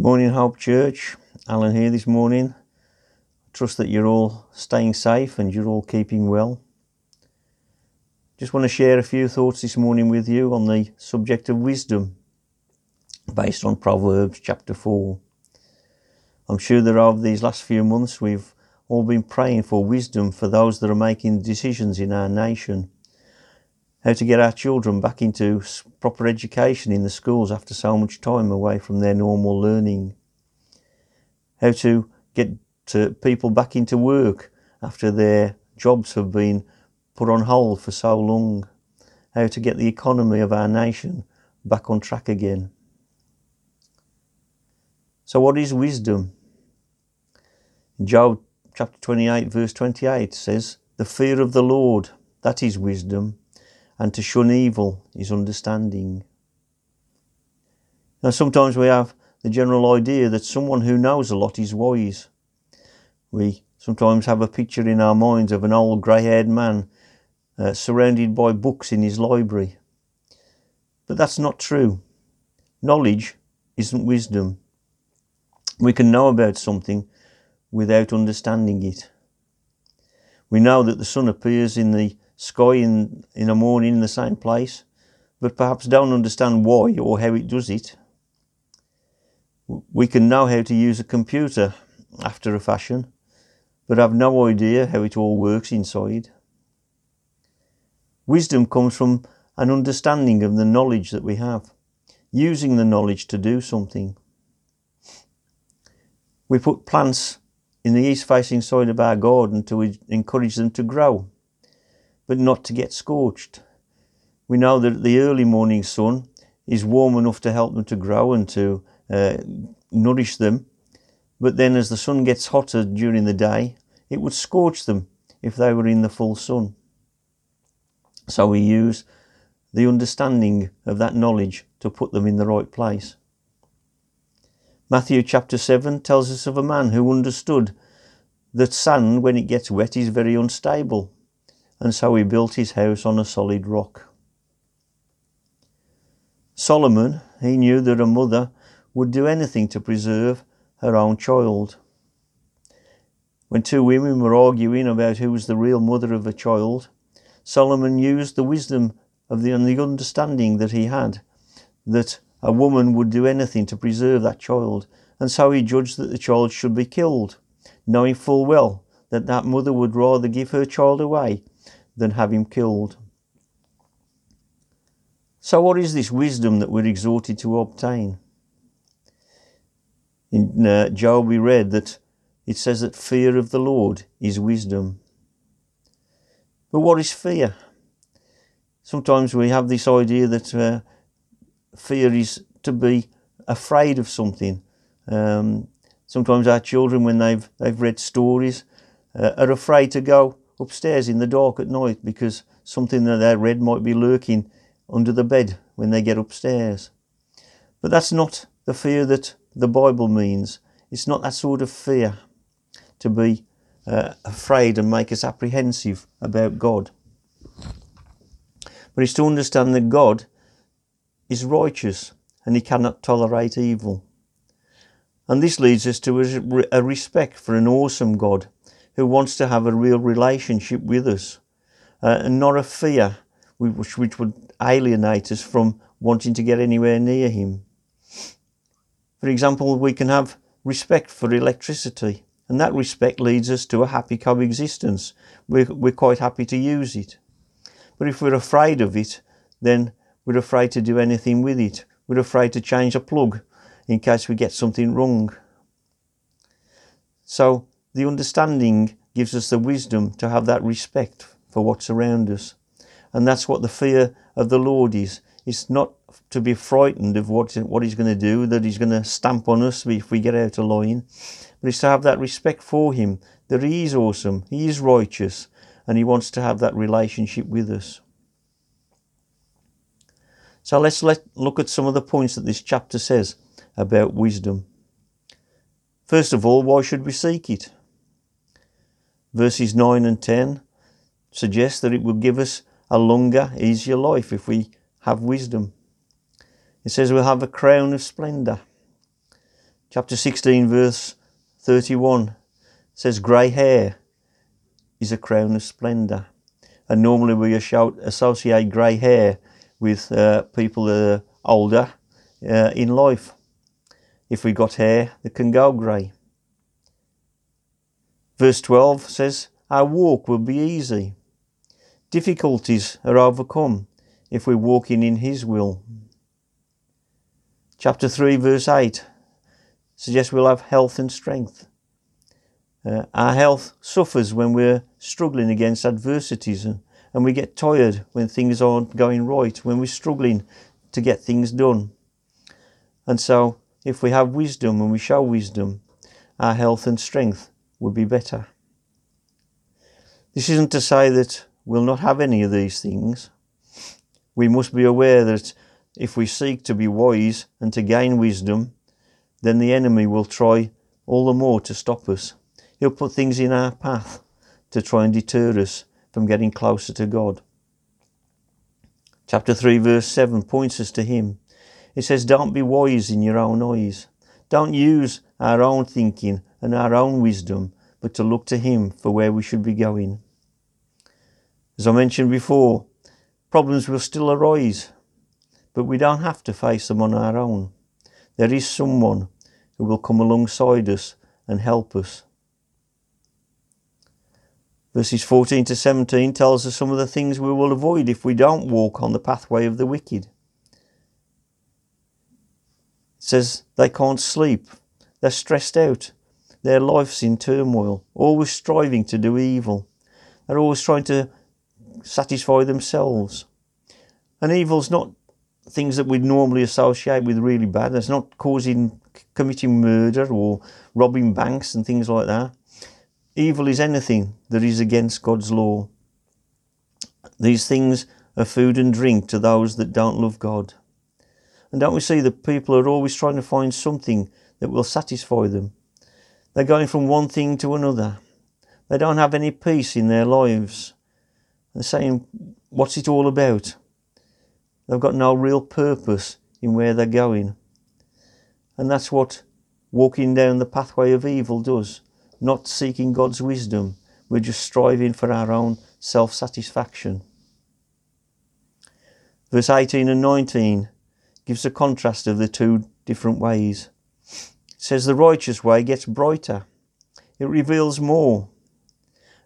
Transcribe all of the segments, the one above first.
Good morning, Hope Church. Alan here this morning. I trust that you're all staying safe and you're all keeping well. Just want to share a few thoughts this morning with you on the subject of wisdom based on Proverbs chapter 4. I'm sure that over these last few months we've all been praying for wisdom for those that are making decisions in our nation. How to get our children back into proper education in the schools after so much time away from their normal learning. How to get to people back into work after their jobs have been put on hold for so long. How to get the economy of our nation back on track again. So, what is wisdom? Job chapter 28, verse 28 says, The fear of the Lord, that is wisdom, and to shun evil is understanding. Now, sometimes we have the general idea that someone who knows a lot is wise. We sometimes have a picture in our minds of an old grey haired man uh, surrounded by books in his library. But that's not true. Knowledge isn't wisdom. We can know about something without understanding it. We know that the sun appears in the sky in, in a morning in the same place, but perhaps don't understand why or how it does it. We can know how to use a computer after a fashion, but have no idea how it all works inside. Wisdom comes from an understanding of the knowledge that we have, using the knowledge to do something. We put plants in the east facing side of our garden to encourage them to grow, but not to get scorched. We know that the early morning sun is warm enough to help them to grow and to uh, nourish them, but then as the sun gets hotter during the day, it would scorch them if they were in the full sun. So we use the understanding of that knowledge to put them in the right place. Matthew chapter 7 tells us of a man who understood that sand, when it gets wet, is very unstable, and so he built his house on a solid rock. Solomon, he knew that a mother would do anything to preserve her own child. When two women were arguing about who was the real mother of a child, Solomon used the wisdom of the, and the understanding that he had that a woman would do anything to preserve that child, and so he judged that the child should be killed, knowing full well that that mother would rather give her child away than have him killed. So, what is this wisdom that we're exhorted to obtain? In uh, Job, we read that it says that fear of the Lord is wisdom. But what is fear? Sometimes we have this idea that uh, fear is to be afraid of something. Um, sometimes our children, when they've they've read stories, uh, are afraid to go upstairs in the dark at night because something that they read might be lurking under the bed when they get upstairs. But that's not the fear that the Bible means. It's not that sort of fear to be uh, afraid and make us apprehensive about God. But it's to understand that God is righteous and he cannot tolerate evil. And this leads us to a respect for an awesome God who wants to have a real relationship with us uh, and not a fear which, which would alienate us from wanting to get anywhere near him. For example, we can have respect for electricity, and that respect leads us to a happy coexistence. We're, we're quite happy to use it. But if we're afraid of it, then we're afraid to do anything with it. We're afraid to change a plug in case we get something wrong. So the understanding gives us the wisdom to have that respect for what's around us. And that's what the fear of the Lord is. It's not to be frightened of what, what he's going to do, that he's going to stamp on us if we get out of line, but it's to have that respect for him, that he is awesome, he is righteous, and he wants to have that relationship with us. So let's let, look at some of the points that this chapter says about wisdom. First of all, why should we seek it? Verses 9 and 10 suggest that it will give us a longer, easier life if we have wisdom. It says we'll have a crown of splendour. Chapter 16, verse 31 says, Grey hair is a crown of splendour. And normally we associate grey hair with uh, people that are older uh, in life. If we got hair that can go grey. Verse 12 says, Our walk will be easy. Difficulties are overcome if we're walking in His will. Chapter 3, verse 8 suggests we'll have health and strength. Uh, our health suffers when we're struggling against adversities and, and we get tired when things aren't going right, when we're struggling to get things done. And so, if we have wisdom and we show wisdom, our health and strength will be better. This isn't to say that we'll not have any of these things. We must be aware that if we seek to be wise and to gain wisdom, then the enemy will try all the more to stop us. He'll put things in our path to try and deter us from getting closer to God. Chapter 3, verse 7 points us to Him. It says, Don't be wise in your own eyes. Don't use our own thinking and our own wisdom, but to look to Him for where we should be going. As I mentioned before, problems will still arise, but we don't have to face them on our own. There is someone who will come alongside us and help us. Verses 14 to 17 tells us some of the things we will avoid if we don't walk on the pathway of the wicked. It says they can't sleep, they're stressed out, their life's in turmoil, always striving to do evil. They're always trying to satisfy themselves. And evil's not things that we'd normally associate with really bad. It's not causing committing murder or robbing banks and things like that. Evil is anything that is against God's law. These things are food and drink to those that don't love God. And don't we see that people are always trying to find something that will satisfy them? They're going from one thing to another. They don't have any peace in their lives. They're saying, What's it all about? They've got no real purpose in where they're going. And that's what walking down the pathway of evil does not seeking God's wisdom. We're just striving for our own self satisfaction. Verse 18 and 19 gives a contrast of the two different ways. Says the righteous way gets brighter, it reveals more.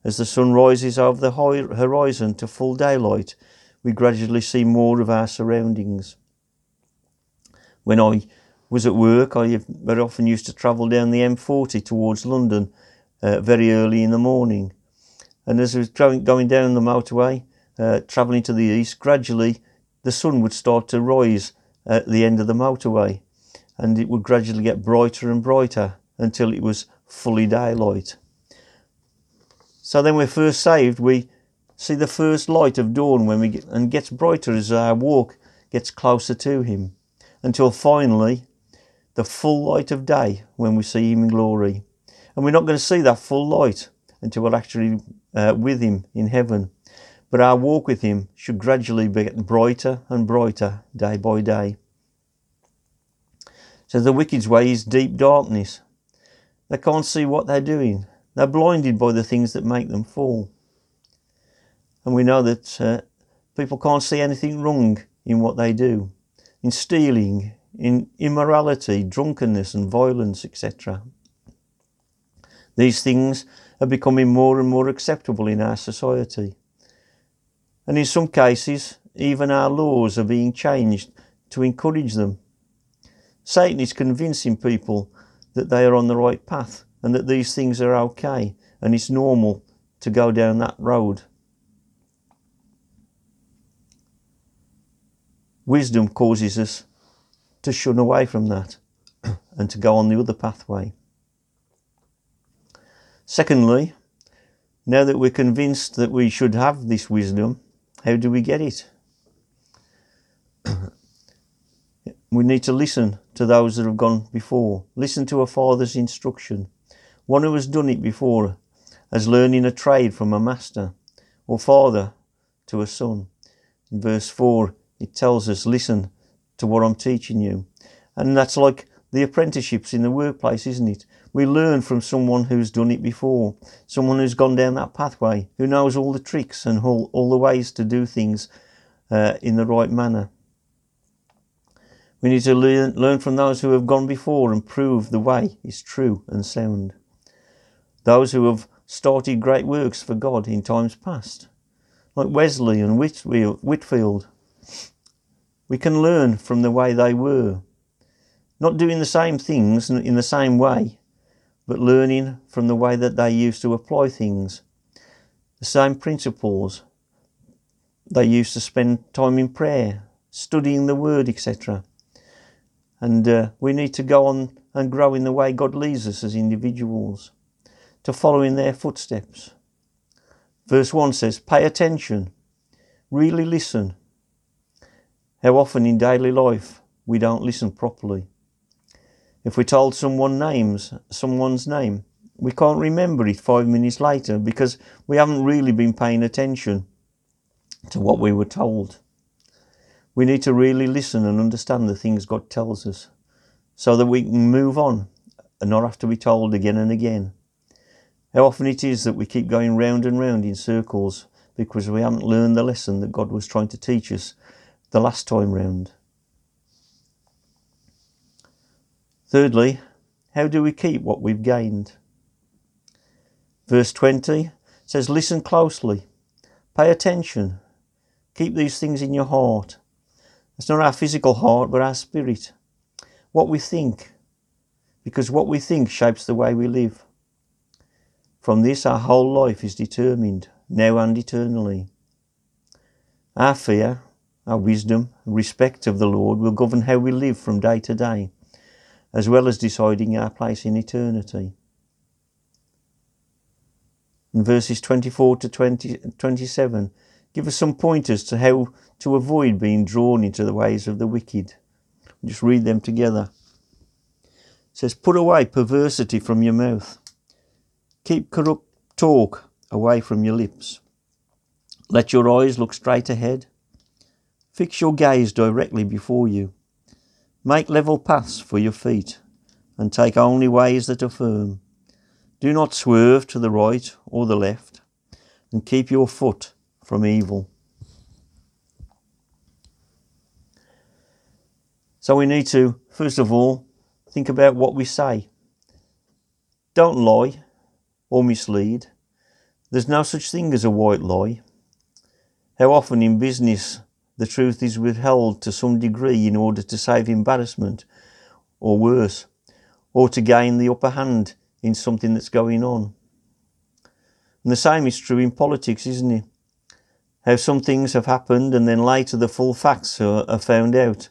As the sun rises over the horizon to full daylight, we gradually see more of our surroundings. When I was at work, I very often used to travel down the M40 towards London uh, very early in the morning. And as I was going down the motorway, uh, travelling to the east, gradually the sun would start to rise at the end of the motorway and it would gradually get brighter and brighter until it was fully daylight. So then we're first saved, we see the first light of dawn when we get, and gets brighter as our walk gets closer to him until finally the full light of day when we see him in glory. And we're not going to see that full light until we're actually uh, with Him in heaven. But our walk with Him should gradually get brighter and brighter day by day. So the wicked's way is deep darkness. They can't see what they're doing. They're blinded by the things that make them fall. And we know that uh, people can't see anything wrong in what they do, in stealing, in immorality, drunkenness, and violence, etc. These things are becoming more and more acceptable in our society. And in some cases, even our laws are being changed to encourage them. Satan is convincing people that they are on the right path and that these things are okay and it's normal to go down that road. Wisdom causes us to shun away from that and to go on the other pathway. Secondly, now that we're convinced that we should have this wisdom, how do we get it? We need to listen to those that have gone before. Listen to a father's instruction. One who has done it before, as learning a trade from a master, or father to a son. In verse 4, it tells us, Listen to what I'm teaching you. And that's like the apprenticeships in the workplace, isn't it? We learn from someone who's done it before, someone who's gone down that pathway, who knows all the tricks and all, all the ways to do things uh, in the right manner. We need to learn, learn from those who have gone before and prove the way is true and sound. Those who have started great works for God in times past, like Wesley and Whitefield. We can learn from the way they were, not doing the same things in the same way, but learning from the way that they used to apply things, the same principles. They used to spend time in prayer, studying the Word, etc. And uh, we need to go on and grow in the way God leads us as individuals, to follow in their footsteps. Verse 1 says, Pay attention, really listen. How often in daily life we don't listen properly. If we told someone names, someone's name, we can't remember it five minutes later because we haven't really been paying attention to what we were told. We need to really listen and understand the things God tells us so that we can move on and not have to be told again and again. How often it is that we keep going round and round in circles because we haven't learned the lesson that God was trying to teach us the last time round. Thirdly, how do we keep what we've gained? Verse 20 says, Listen closely, pay attention, keep these things in your heart it's not our physical heart, but our spirit. What we think. Because what we think shapes the way we live. From this, our whole life is determined, now and eternally. Our fear, our wisdom, respect of the Lord will govern how we live from day to day, as well as deciding our place in eternity. In verses 24 to 20, 27, give us some pointers to how to avoid being drawn into the ways of the wicked. Just read them together. It says, Put away perversity from your mouth. Keep corrupt talk away from your lips. Let your eyes look straight ahead. Fix your gaze directly before you. Make level paths for your feet, and take only ways that are firm. Do not swerve to the right or the left, and keep your foot from evil. So we need to, first of all, think about what we say. Don't lie or mislead. There's no such thing as a white lie. How often in business the truth is withheld to some degree in order to save embarrassment, or worse, or to gain the upper hand in something that's going on. And the same is true in politics, isn't it? How some things have happened and then later the full facts are, are found out.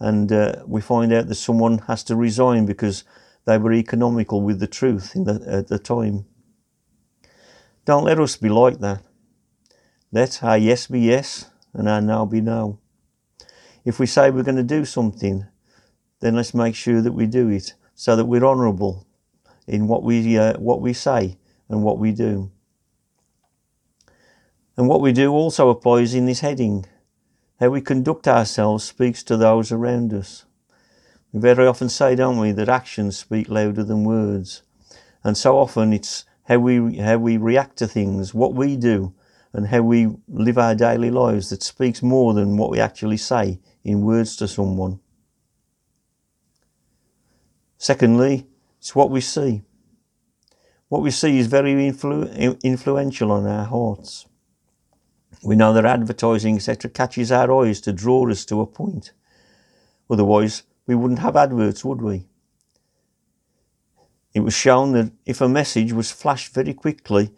And uh, we find out that someone has to resign because they were economical with the truth the, at the time. Don't let us be like that. Let our yes be yes and our no be no. If we say we're going to do something, then let's make sure that we do it so that we're honourable in what we, uh, what we say and what we do. And what we do also applies in this heading. How we conduct ourselves speaks to those around us. We very often say, don't we, that actions speak louder than words. And so often it's how we, how we react to things, what we do, and how we live our daily lives that speaks more than what we actually say in words to someone. Secondly, it's what we see. What we see is very influ- influential on our hearts. We know that advertising, etc., catches our eyes to draw us to a point. Otherwise, we wouldn't have adverts, would we? It was shown that if a message was flashed very quickly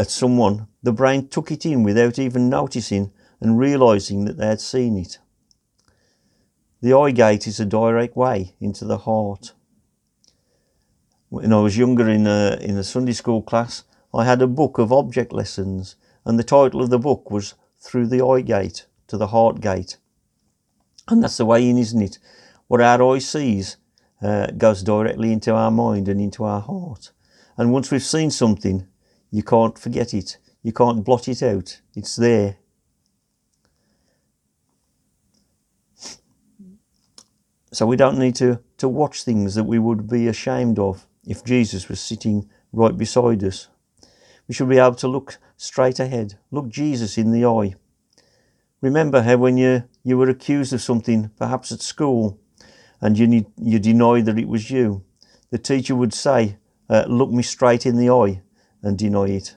at someone, the brain took it in without even noticing and realizing that they had seen it. The eye gate is a direct way into the heart. When I was younger in a, in a Sunday school class, I had a book of object lessons and the title of the book was Through the Eye Gate to the Heart Gate. And that's the way in, isn't it? What our eye sees uh, goes directly into our mind and into our heart. And once we've seen something, you can't forget it. You can't blot it out. It's there. So we don't need to to watch things that we would be ashamed of if Jesus was sitting right beside us. We should be able to look straight ahead, look Jesus in the eye. Remember how when you, you were accused of something, perhaps at school, and you, you denied that it was you, the teacher would say, uh, Look me straight in the eye and deny it.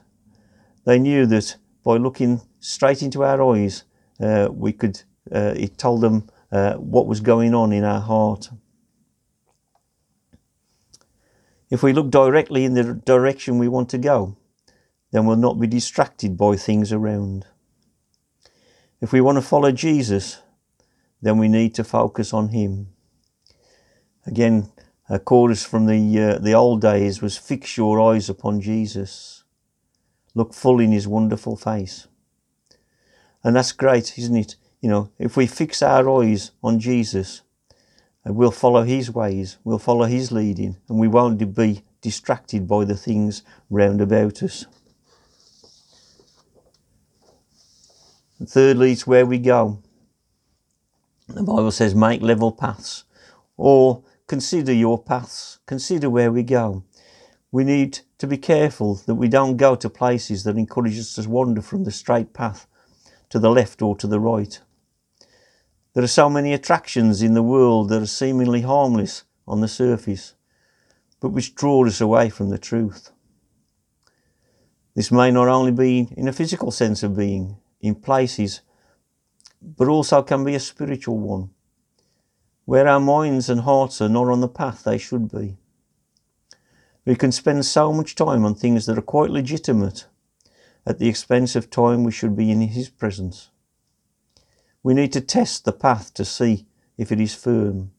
They knew that by looking straight into our eyes, uh, we could, uh, it told them uh, what was going on in our heart. If we look directly in the direction we want to go, then we'll not be distracted by things around. If we want to follow Jesus, then we need to focus on Him. Again, a chorus from the, uh, the old days was Fix your eyes upon Jesus. Look full in His wonderful face. And that's great, isn't it? You know, if we fix our eyes on Jesus, uh, we'll follow His ways, we'll follow His leading, and we won't be distracted by the things round about us. Thirdly, it's where we go. The Bible says, make level paths, or consider your paths, consider where we go. We need to be careful that we don't go to places that encourage us to wander from the straight path to the left or to the right. There are so many attractions in the world that are seemingly harmless on the surface, but which draw us away from the truth. This may not only be in a physical sense of being, in places, but also can be a spiritual one, where our minds and hearts are not on the path they should be. We can spend so much time on things that are quite legitimate at the expense of time we should be in His presence. We need to test the path to see if it is firm.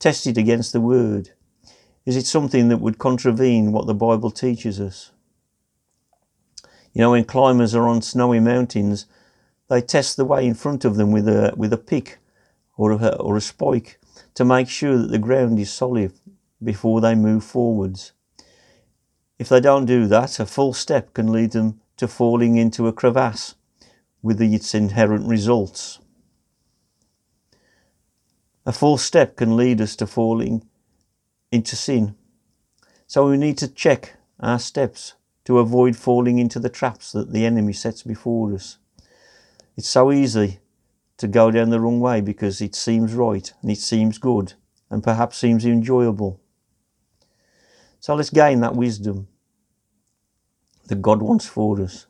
Test it against the Word. Is it something that would contravene what the Bible teaches us? You know, when climbers are on snowy mountains, they test the way in front of them with a, with a pick or a, or a spike to make sure that the ground is solid before they move forwards. If they don't do that, a full step can lead them to falling into a crevasse with its inherent results. A false step can lead us to falling into sin. So we need to check our steps to avoid falling into the traps that the enemy sets before us. It's so easy to go down the wrong way because it seems right and it seems good and perhaps seems enjoyable. So let's gain that wisdom that God wants for us.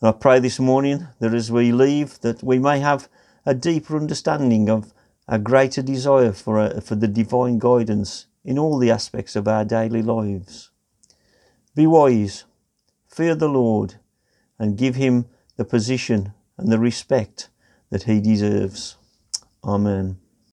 And I pray this morning that as we leave, that we may have a deeper understanding of a greater desire for, a, for the divine guidance in all the aspects of our daily lives. Be wise, fear the Lord, and give him the position and the respect that he deserves. Amen.